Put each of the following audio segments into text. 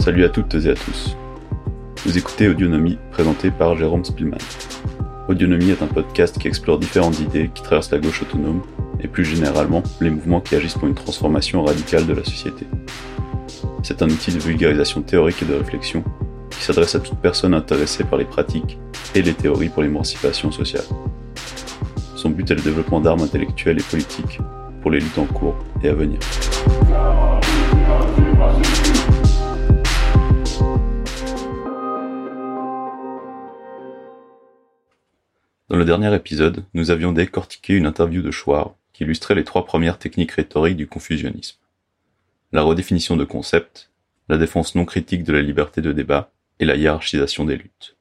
Salut à toutes et à tous. Vous écoutez Audionomie, présenté par Jérôme Spielmann. Audionomie est un podcast qui explore différentes idées qui traversent la gauche autonome et plus généralement les mouvements qui agissent pour une transformation radicale de la société. C'est un outil de vulgarisation théorique et de réflexion qui s'adresse à toute personne intéressée par les pratiques et les théories pour l'émancipation sociale. Son but est le développement d'armes intellectuelles et politiques pour les luttes en cours et à venir. Dans le dernier épisode, nous avions décortiqué une interview de Schwarz qui illustrait les trois premières techniques rhétoriques du confusionnisme. La redéfinition de concepts, la défense non critique de la liberté de débat et la hiérarchisation des luttes.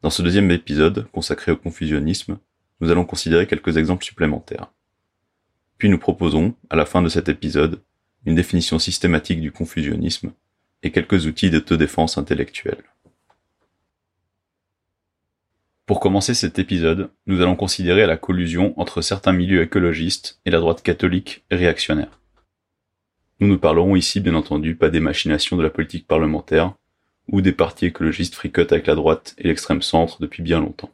Dans ce deuxième épisode, consacré au confusionnisme, nous allons considérer quelques exemples supplémentaires. Puis nous proposons, à la fin de cet épisode, une définition systématique du confusionnisme et quelques outils d'autodéfense intellectuelle. Pour commencer cet épisode, nous allons considérer la collusion entre certains milieux écologistes et la droite catholique réactionnaire. Nous ne parlerons ici bien entendu pas des machinations de la politique parlementaire, ou des partis écologistes fricotent avec la droite et l'extrême centre depuis bien longtemps.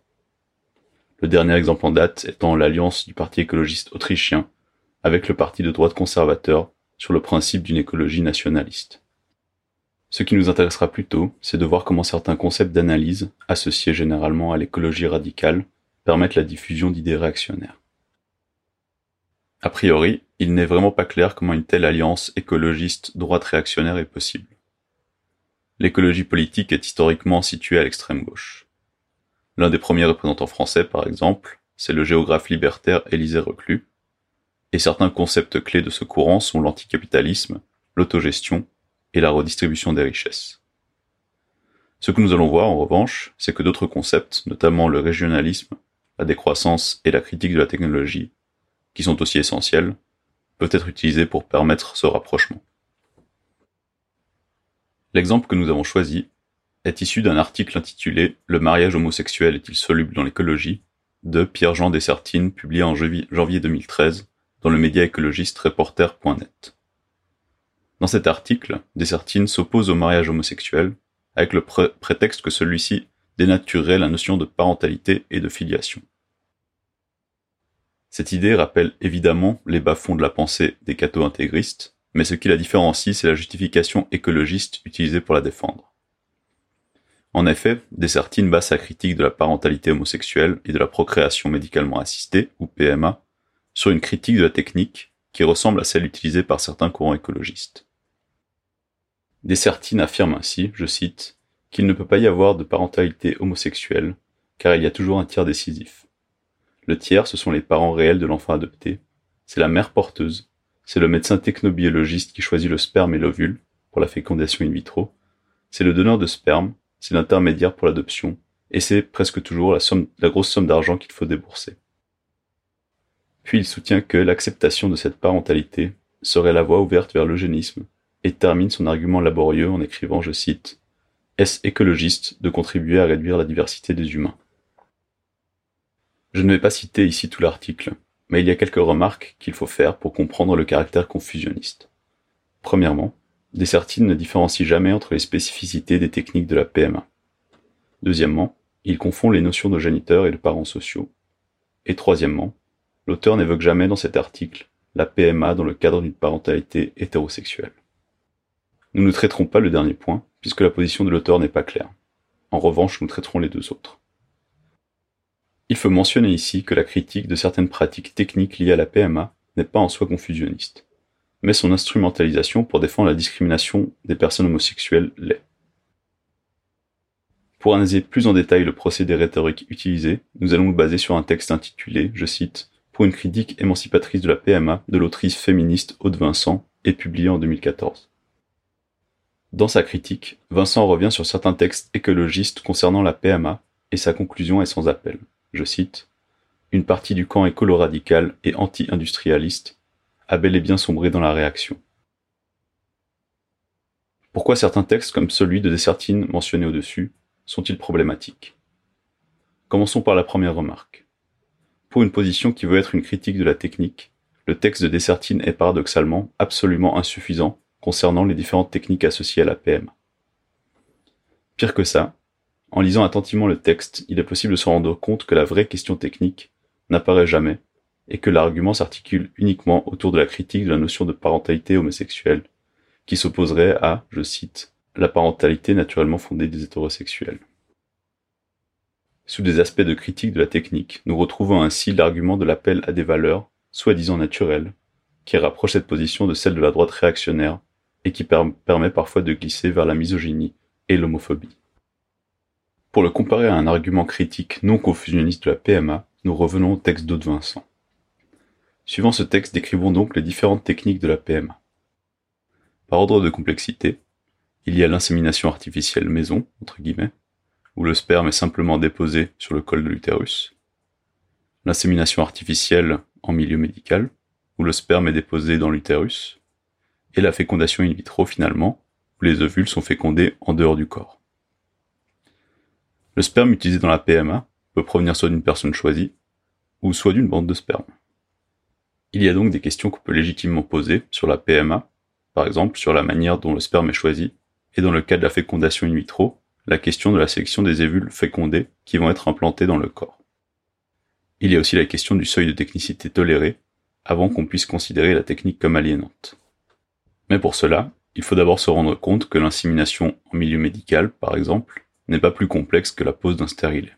Le dernier exemple en date étant l'alliance du parti écologiste autrichien avec le parti de droite conservateur sur le principe d'une écologie nationaliste. Ce qui nous intéressera plutôt, c'est de voir comment certains concepts d'analyse, associés généralement à l'écologie radicale, permettent la diffusion d'idées réactionnaires. A priori, il n'est vraiment pas clair comment une telle alliance écologiste droite réactionnaire est possible. L'écologie politique est historiquement située à l'extrême gauche. L'un des premiers représentants français, par exemple, c'est le géographe libertaire Élisée Reclus, et certains concepts clés de ce courant sont l'anticapitalisme, l'autogestion et la redistribution des richesses. Ce que nous allons voir, en revanche, c'est que d'autres concepts, notamment le régionalisme, la décroissance et la critique de la technologie, qui sont aussi essentiels, peuvent être utilisés pour permettre ce rapprochement. L'exemple que nous avons choisi est issu d'un article intitulé Le mariage homosexuel est-il soluble dans l'écologie de Pierre-Jean Dessertine, publié en janvier 2013 dans le média écologiste reporter.net. Dans cet article, Dessertine s'oppose au mariage homosexuel, avec le prétexte que celui-ci dénaturerait la notion de parentalité et de filiation. Cette idée rappelle évidemment les bas-fonds de la pensée des catho-intégristes, mais ce qui la différencie, c'est la justification écologiste utilisée pour la défendre. En effet, Dessertine base sa critique de la parentalité homosexuelle et de la procréation médicalement assistée, ou PMA, sur une critique de la technique qui ressemble à celle utilisée par certains courants écologistes. Dessertine affirme ainsi, je cite, qu'il ne peut pas y avoir de parentalité homosexuelle, car il y a toujours un tiers décisif. Le tiers, ce sont les parents réels de l'enfant adopté, c'est la mère porteuse, c'est le médecin technobiologiste qui choisit le sperme et l'ovule pour la fécondation in vitro, c'est le donneur de sperme, c'est l'intermédiaire pour l'adoption, et c'est presque toujours la, grosse somme d'argent qu'il faut débourser. Puis il soutient que l'acceptation de cette parentalité serait la voie ouverte vers l'eugénisme, et termine son argument laborieux en écrivant, je cite, Est-ce écologiste de contribuer à réduire la diversité des humains? Je ne vais pas citer ici tout l'article, mais il y a quelques remarques qu'il faut faire pour comprendre le caractère confusionniste. Premièrement, Dessertine ne différencie jamais entre les spécificités des techniques de la PMA. Deuxièmement, il confond les notions de géniteurs et de parents sociaux. Et troisièmement, l'auteur n'évoque jamais dans cet article la PMA dans le cadre d'une parentalité hétérosexuelle. Nous ne traiterons pas le dernier point, puisque la position de l'auteur n'est pas claire. En revanche, nous traiterons les deux autres. Il faut mentionner ici que la critique de certaines pratiques techniques liées à la PMA n'est pas en soi confusionniste, mais son instrumentalisation pour défendre la discrimination des personnes homosexuelles l'est. Pour analyser plus en détail le procédé rhétorique utilisé, nous allons nous baser sur un texte intitulé, je cite, Pour une critique émancipatrice de la PMA de l'autrice féministe Aude Vincent et publié en 2014. Dans sa critique, Vincent revient sur certains textes écologistes concernant la PMA et sa conclusion est sans appel. Je cite Une partie du camp écolo-radical et anti-industrialiste a bel et bien sombré dans la réaction. Pourquoi certains textes comme celui de Dessertine mentionné au-dessus sont-ils problématiques? Commençons par la première remarque. Pour une position qui veut être une critique de la technique, le texte de Dessertine est paradoxalement absolument insuffisant concernant les différentes techniques associées à la PM. Pire que ça, en lisant attentivement le texte, il est possible de se rendre compte que la vraie question technique n'apparaît jamais et que l'argument s'articule uniquement autour de la critique de la notion de parentalité homosexuelle, qui s'opposerait à, je cite, la parentalité naturellement fondée des hétérosexuels. Sous des aspects de critique de la technique, nous retrouvons ainsi l'argument de l'appel à des valeurs, soi-disant naturelles, qui rapproche cette position de celle de la droite réactionnaire et qui permet parfois de glisser vers la misogynie et l'homophobie. Pour le comparer à un argument critique non confusionniste de la PMA, nous revenons au texte d'Aude Vincent. Suivant ce texte, décrivons donc les différentes techniques de la PMA. Par ordre de complexité, il y a l'insémination artificielle maison, entre guillemets, où le sperme est simplement déposé sur le col de l'utérus, l'insémination artificielle en milieu médical, où le sperme est déposé dans l'utérus, et la fécondation in vitro finalement, où les ovules sont fécondés en dehors du corps. Le sperme utilisé dans la PMA peut provenir soit d'une personne choisie, ou soit d'une bande de sperme. Il y a donc des questions qu'on peut légitimement poser sur la PMA, par exemple sur la manière dont le sperme est choisi, et dans le cas de la fécondation in vitro, la question de la sélection des évules fécondés qui vont être implantés dans le corps. Il y a aussi la question du seuil de technicité toléré, avant qu'on puisse considérer la technique comme aliénante. Mais pour cela, il faut d'abord se rendre compte que l'insémination en milieu médical, par exemple, n'est pas plus complexe que la pose d'un stérilet.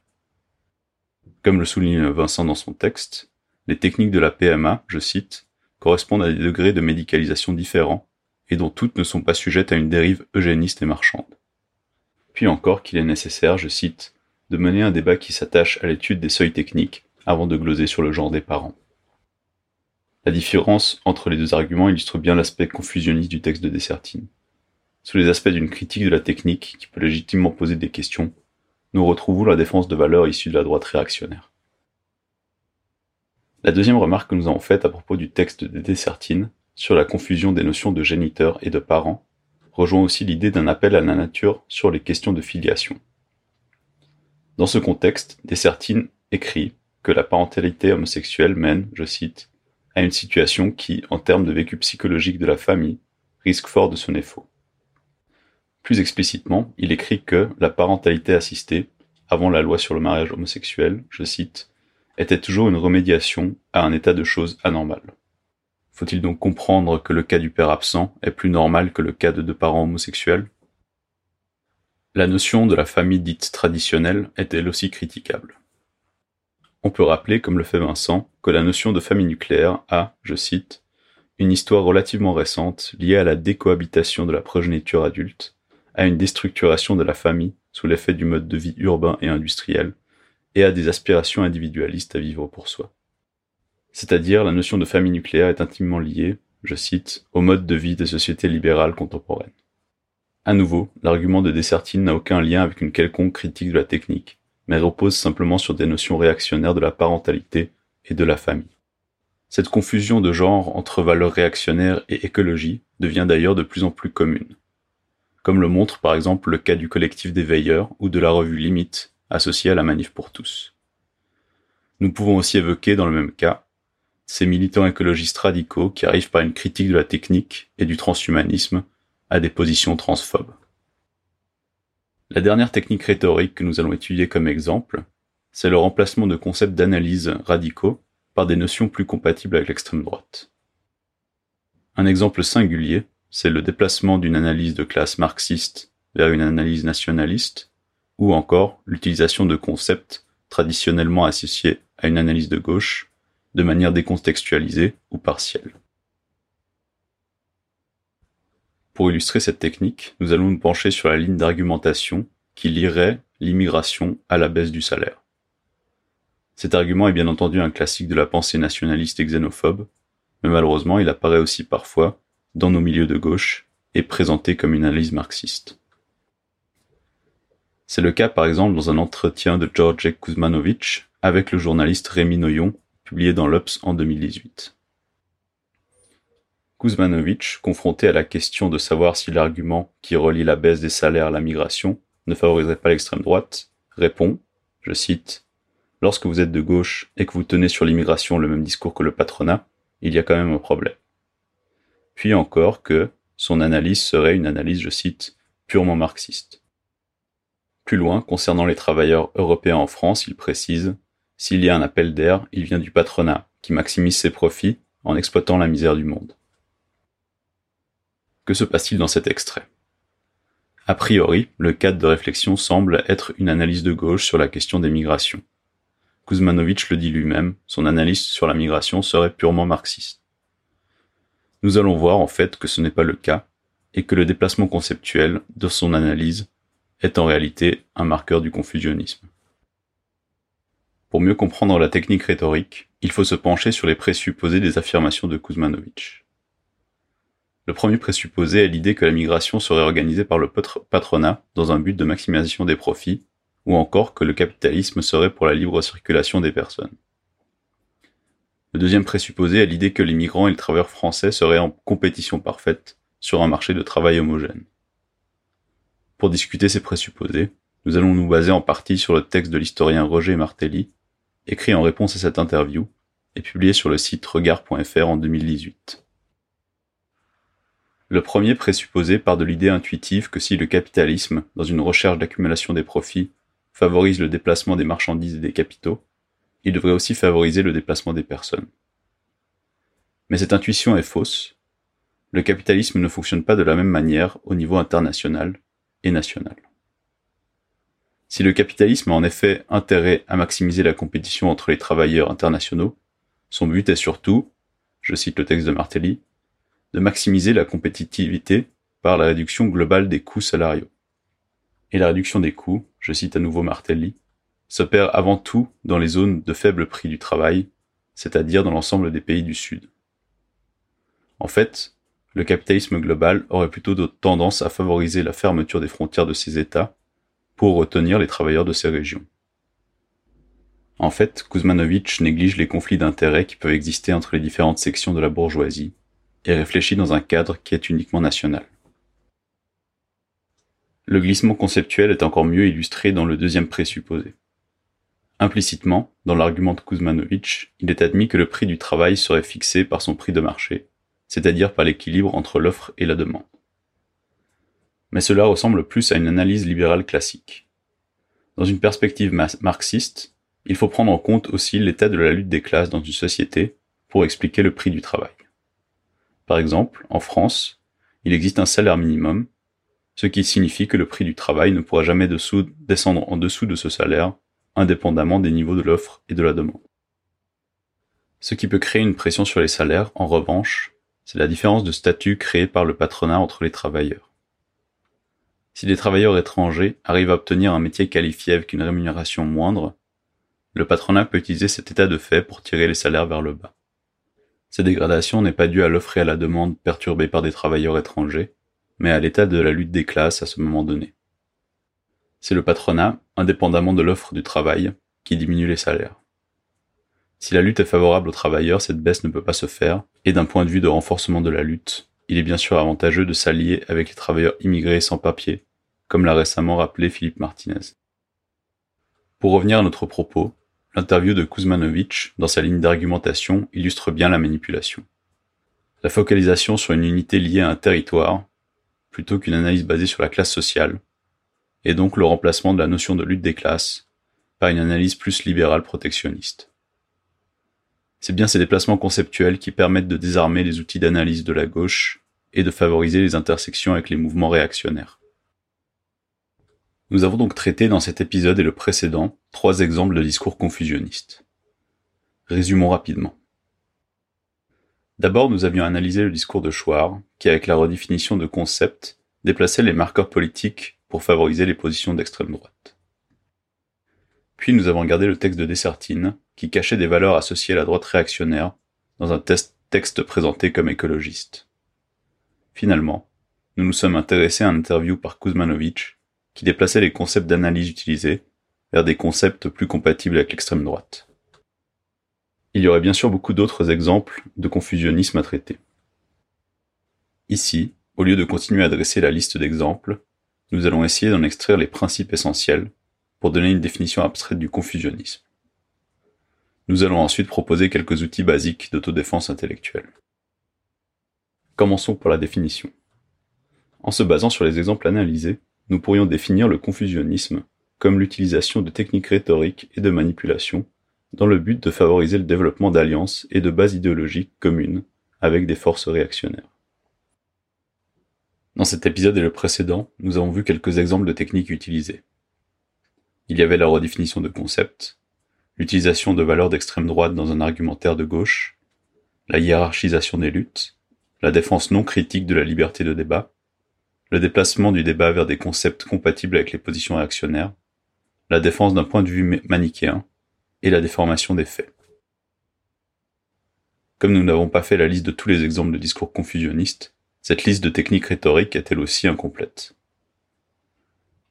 Comme le souligne Vincent dans son texte, les techniques de la PMA, je cite, correspondent à des degrés de médicalisation différents et dont toutes ne sont pas sujettes à une dérive eugéniste et marchande. Puis encore qu'il est nécessaire, je cite, de mener un débat qui s'attache à l'étude des seuils techniques avant de gloser sur le genre des parents. La différence entre les deux arguments illustre bien l'aspect confusionniste du texte de Dessertine. Sous les aspects d'une critique de la technique qui peut légitimement poser des questions, nous retrouvons la défense de valeurs issues de la droite réactionnaire. La deuxième remarque que nous avons faite à propos du texte de Dessertine sur la confusion des notions de géniteur et de parent rejoint aussi l'idée d'un appel à la nature sur les questions de filiation. Dans ce contexte, Dessertine écrit que la parentalité homosexuelle mène, je cite, à une situation qui, en termes de vécu psychologique de la famille, risque fort de sonner faux. Plus explicitement, il écrit que la parentalité assistée, avant la loi sur le mariage homosexuel, je cite, était toujours une remédiation à un état de choses anormal. Faut-il donc comprendre que le cas du père absent est plus normal que le cas de deux parents homosexuels? La notion de la famille dite traditionnelle est elle aussi critiquable? On peut rappeler, comme le fait Vincent, que la notion de famille nucléaire a, je cite, une histoire relativement récente liée à la décohabitation de la progéniture adulte, à une déstructuration de la famille sous l'effet du mode de vie urbain et industriel, et à des aspirations individualistes à vivre pour soi. C'est-à-dire la notion de famille nucléaire est intimement liée, je cite, au mode de vie des sociétés libérales contemporaines. À nouveau, l'argument de Dessertine n'a aucun lien avec une quelconque critique de la technique, mais repose simplement sur des notions réactionnaires de la parentalité et de la famille. Cette confusion de genre entre valeurs réactionnaires et écologie devient d'ailleurs de plus en plus commune. Comme le montre par exemple le cas du collectif des veilleurs ou de la revue Limite, associée à la manif pour tous. Nous pouvons aussi évoquer dans le même cas ces militants écologistes radicaux qui arrivent par une critique de la technique et du transhumanisme à des positions transphobes. La dernière technique rhétorique que nous allons étudier comme exemple, c'est le remplacement de concepts d'analyse radicaux par des notions plus compatibles avec l'extrême droite. Un exemple singulier, c'est le déplacement d'une analyse de classe marxiste vers une analyse nationaliste, ou encore l'utilisation de concepts traditionnellement associés à une analyse de gauche de manière décontextualisée ou partielle. Pour illustrer cette technique, nous allons nous pencher sur la ligne d'argumentation qui lierait l'immigration à la baisse du salaire. Cet argument est bien entendu un classique de la pensée nationaliste et xénophobe, mais malheureusement il apparaît aussi parfois dans nos milieux de gauche et présenté comme une analyse marxiste. C'est le cas par exemple dans un entretien de George Kuzmanovic avec le journaliste Rémi Noyon, publié dans l'Obs en 2018. Kuzmanovic, confronté à la question de savoir si l'argument qui relie la baisse des salaires à la migration ne favoriserait pas l'extrême droite, répond, je cite, lorsque vous êtes de gauche et que vous tenez sur l'immigration le même discours que le patronat, il y a quand même un problème. Puis encore que son analyse serait une analyse, je cite, purement marxiste. Plus loin, concernant les travailleurs européens en France, il précise S'il y a un appel d'air, il vient du patronat, qui maximise ses profits en exploitant la misère du monde. Que se passe-t-il dans cet extrait? A priori, le cadre de réflexion semble être une analyse de gauche sur la question des migrations. Kuzmanovic le dit lui-même, son analyse sur la migration serait purement marxiste. Nous allons voir en fait que ce n'est pas le cas, et que le déplacement conceptuel de son analyse est en réalité un marqueur du confusionnisme. Pour mieux comprendre la technique rhétorique, il faut se pencher sur les présupposés des affirmations de Kuzmanovic. Le premier présupposé est l'idée que la migration serait organisée par le patronat dans un but de maximisation des profits ou encore que le capitalisme serait pour la libre circulation des personnes. Le deuxième présupposé est l'idée que les migrants et les travailleurs français seraient en compétition parfaite sur un marché de travail homogène. Pour discuter ces présupposés, nous allons nous baser en partie sur le texte de l'historien Roger Martelly, écrit en réponse à cette interview et publié sur le site regard.fr en 2018. Le premier présupposé part de l'idée intuitive que si le capitalisme, dans une recherche d'accumulation des profits, favorise le déplacement des marchandises et des capitaux, il devrait aussi favoriser le déplacement des personnes. Mais cette intuition est fausse. Le capitalisme ne fonctionne pas de la même manière au niveau international et national. Si le capitalisme a en effet intérêt à maximiser la compétition entre les travailleurs internationaux, son but est surtout, je cite le texte de Martelly, de maximiser la compétitivité par la réduction globale des coûts salariaux et la réduction des coûts, je cite à nouveau Martelly, s'opère avant tout dans les zones de faible prix du travail, c'est-à-dire dans l'ensemble des pays du Sud. En fait, le capitalisme global aurait plutôt tendance à favoriser la fermeture des frontières de ces États pour retenir les travailleurs de ces régions. En fait, Kuzmanovic néglige les conflits d'intérêts qui peuvent exister entre les différentes sections de la bourgeoisie et réfléchit dans un cadre qui est uniquement national. Le glissement conceptuel est encore mieux illustré dans le deuxième présupposé. Implicitement, dans l'argument de Kuzmanovic, il est admis que le prix du travail serait fixé par son prix de marché, c'est-à-dire par l'équilibre entre l'offre et la demande. Mais cela ressemble plus à une analyse libérale classique. Dans une perspective marxiste, il faut prendre en compte aussi l'état de la lutte des classes dans une société pour expliquer le prix du travail. Par exemple, en France, il existe un salaire minimum ce qui signifie que le prix du travail ne pourra jamais descendre en dessous de ce salaire, indépendamment des niveaux de l'offre et de la demande. Ce qui peut créer une pression sur les salaires, en revanche, c'est la différence de statut créée par le patronat entre les travailleurs. Si les travailleurs étrangers arrivent à obtenir un métier qualifié avec une rémunération moindre, le patronat peut utiliser cet état de fait pour tirer les salaires vers le bas. Cette dégradation n'est pas due à l'offre et à la demande perturbée par des travailleurs étrangers, mais à l'état de la lutte des classes à ce moment donné. C'est le patronat, indépendamment de l'offre du travail, qui diminue les salaires. Si la lutte est favorable aux travailleurs, cette baisse ne peut pas se faire, et d'un point de vue de renforcement de la lutte, il est bien sûr avantageux de s'allier avec les travailleurs immigrés sans papier, comme l'a récemment rappelé Philippe Martinez. Pour revenir à notre propos, l'interview de Kuzmanovic, dans sa ligne d'argumentation, illustre bien la manipulation. La focalisation sur une unité liée à un territoire plutôt qu'une analyse basée sur la classe sociale, et donc le remplacement de la notion de lutte des classes par une analyse plus libérale protectionniste. C'est bien ces déplacements conceptuels qui permettent de désarmer les outils d'analyse de la gauche et de favoriser les intersections avec les mouvements réactionnaires. Nous avons donc traité dans cet épisode et le précédent trois exemples de discours confusionnistes. Résumons rapidement. D'abord, nous avions analysé le discours de Chouard, qui, avec la redéfinition de concepts, déplaçait les marqueurs politiques pour favoriser les positions d'extrême droite. Puis nous avons regardé le texte de Dessertine, qui cachait des valeurs associées à la droite réactionnaire dans un texte présenté comme écologiste. Finalement, nous nous sommes intéressés à un interview par Kuzmanovic, qui déplaçait les concepts d'analyse utilisés vers des concepts plus compatibles avec l'extrême droite. Il y aurait bien sûr beaucoup d'autres exemples de confusionnisme à traiter. Ici, au lieu de continuer à dresser la liste d'exemples, nous allons essayer d'en extraire les principes essentiels pour donner une définition abstraite du confusionnisme. Nous allons ensuite proposer quelques outils basiques d'autodéfense intellectuelle. Commençons par la définition. En se basant sur les exemples analysés, nous pourrions définir le confusionnisme comme l'utilisation de techniques rhétoriques et de manipulation dans le but de favoriser le développement d'alliances et de bases idéologiques communes avec des forces réactionnaires. Dans cet épisode et le précédent, nous avons vu quelques exemples de techniques utilisées. Il y avait la redéfinition de concepts, l'utilisation de valeurs d'extrême droite dans un argumentaire de gauche, la hiérarchisation des luttes, la défense non critique de la liberté de débat, le déplacement du débat vers des concepts compatibles avec les positions réactionnaires, la défense d'un point de vue manichéen et la déformation des faits. Comme nous n'avons pas fait la liste de tous les exemples de discours confusionnistes, cette liste de techniques rhétoriques est elle aussi incomplète.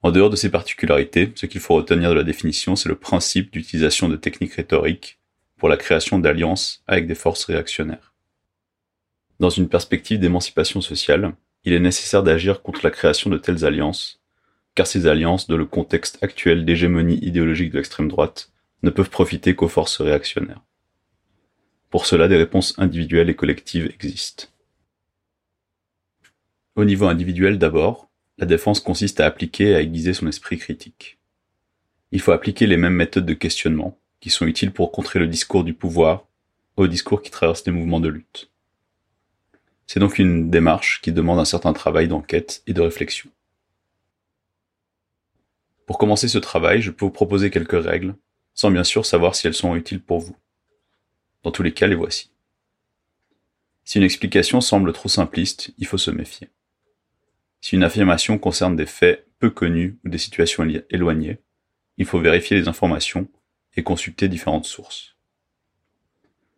En dehors de ces particularités, ce qu'il faut retenir de la définition, c'est le principe d'utilisation de techniques rhétoriques pour la création d'alliances avec des forces réactionnaires. Dans une perspective d'émancipation sociale, il est nécessaire d'agir contre la création de telles alliances, car ces alliances, dans le contexte actuel d'hégémonie idéologique de l'extrême droite, ne peuvent profiter qu'aux forces réactionnaires. Pour cela, des réponses individuelles et collectives existent. Au niveau individuel d'abord, la défense consiste à appliquer et à aiguiser son esprit critique. Il faut appliquer les mêmes méthodes de questionnement, qui sont utiles pour contrer le discours du pouvoir, au discours qui traverse les mouvements de lutte. C'est donc une démarche qui demande un certain travail d'enquête et de réflexion. Pour commencer ce travail, je peux vous proposer quelques règles, sans bien sûr savoir si elles sont utiles pour vous. Dans tous les cas, les voici. Si une explication semble trop simpliste, il faut se méfier. Si une affirmation concerne des faits peu connus ou des situations éloignées, il faut vérifier les informations et consulter différentes sources.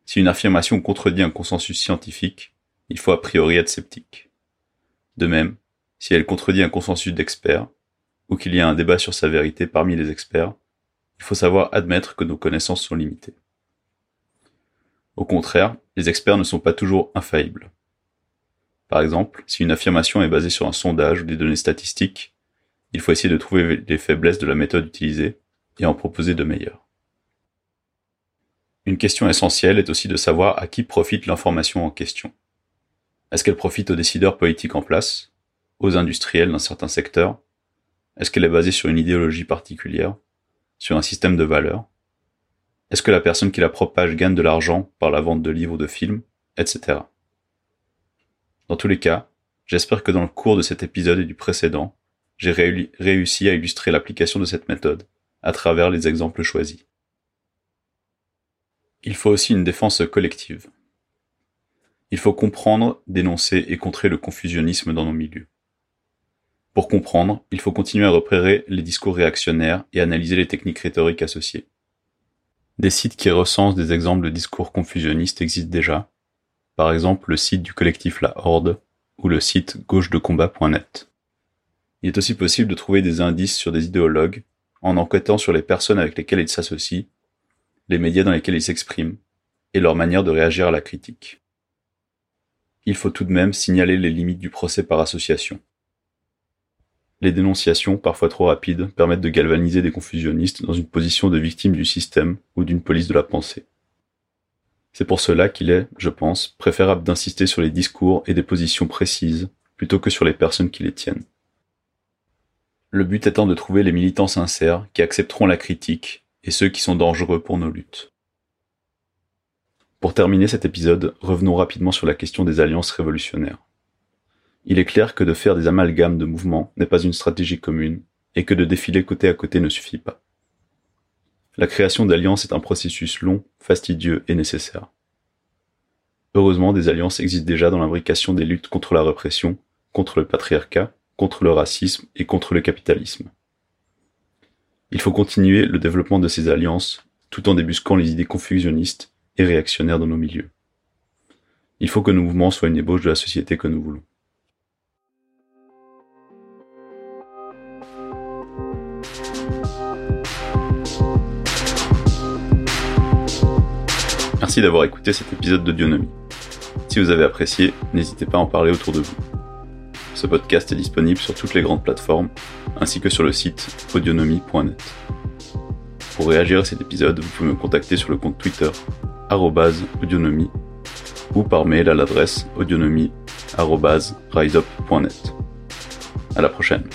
Si une affirmation contredit un consensus scientifique, il faut a priori être sceptique. De même, si elle contredit un consensus d'experts, ou qu'il y a un débat sur sa vérité parmi les experts, il faut savoir admettre que nos connaissances sont limitées. Au contraire, les experts ne sont pas toujours infaillibles. Par exemple, si une affirmation est basée sur un sondage ou des données statistiques, il faut essayer de trouver les faiblesses de la méthode utilisée et en proposer de meilleures. Une question essentielle est aussi de savoir à qui profite l'information en question. Est-ce qu'elle profite aux décideurs politiques en place, aux industriels d'un certain secteur? Est-ce qu'elle est basée sur une idéologie particulière, sur un système de valeurs? Est-ce que la personne qui la propage gagne de l'argent par la vente de livres ou de films, etc. Dans tous les cas, j'espère que dans le cours de cet épisode et du précédent, j'ai réussi à illustrer l'application de cette méthode à travers les exemples choisis. Il faut aussi une défense collective. Il faut comprendre, dénoncer et contrer le confusionnisme dans nos milieux. Pour comprendre, il faut continuer à repérer les discours réactionnaires et analyser les techniques rhétoriques associées. Des sites qui recensent des exemples de discours confusionnistes existent déjà, par exemple le site du collectif La Horde ou le site gauchedecombat.net. Il est aussi possible de trouver des indices sur des idéologues en enquêtant sur les personnes avec lesquelles ils s'associent, les médias dans lesquels ils s'expriment, et leur manière de réagir à la critique il faut tout de même signaler les limites du procès par association. Les dénonciations, parfois trop rapides, permettent de galvaniser des confusionnistes dans une position de victime du système ou d'une police de la pensée. C'est pour cela qu'il est, je pense, préférable d'insister sur les discours et des positions précises plutôt que sur les personnes qui les tiennent. Le but étant de trouver les militants sincères qui accepteront la critique et ceux qui sont dangereux pour nos luttes. Pour terminer cet épisode, revenons rapidement sur la question des alliances révolutionnaires. Il est clair que de faire des amalgames de mouvements n'est pas une stratégie commune, et que de défiler côté à côté ne suffit pas. La création d'alliances est un processus long, fastidieux et nécessaire. Heureusement, des alliances existent déjà dans l'imbrication des luttes contre la répression, contre le patriarcat, contre le racisme et contre le capitalisme. Il faut continuer le développement de ces alliances tout en débusquant les idées confusionnistes et réactionnaires dans nos milieux. Il faut que nos mouvements soient une ébauche de la société que nous voulons. Merci d'avoir écouté cet épisode d'Audionomie. Si vous avez apprécié, n'hésitez pas à en parler autour de vous. Ce podcast est disponible sur toutes les grandes plateformes, ainsi que sur le site audionomie.net. Pour réagir à cet épisode, vous pouvez me contacter sur le compte Twitter audionomie ou par mail à l'adresse audionomie.riseup.net. À la prochaine.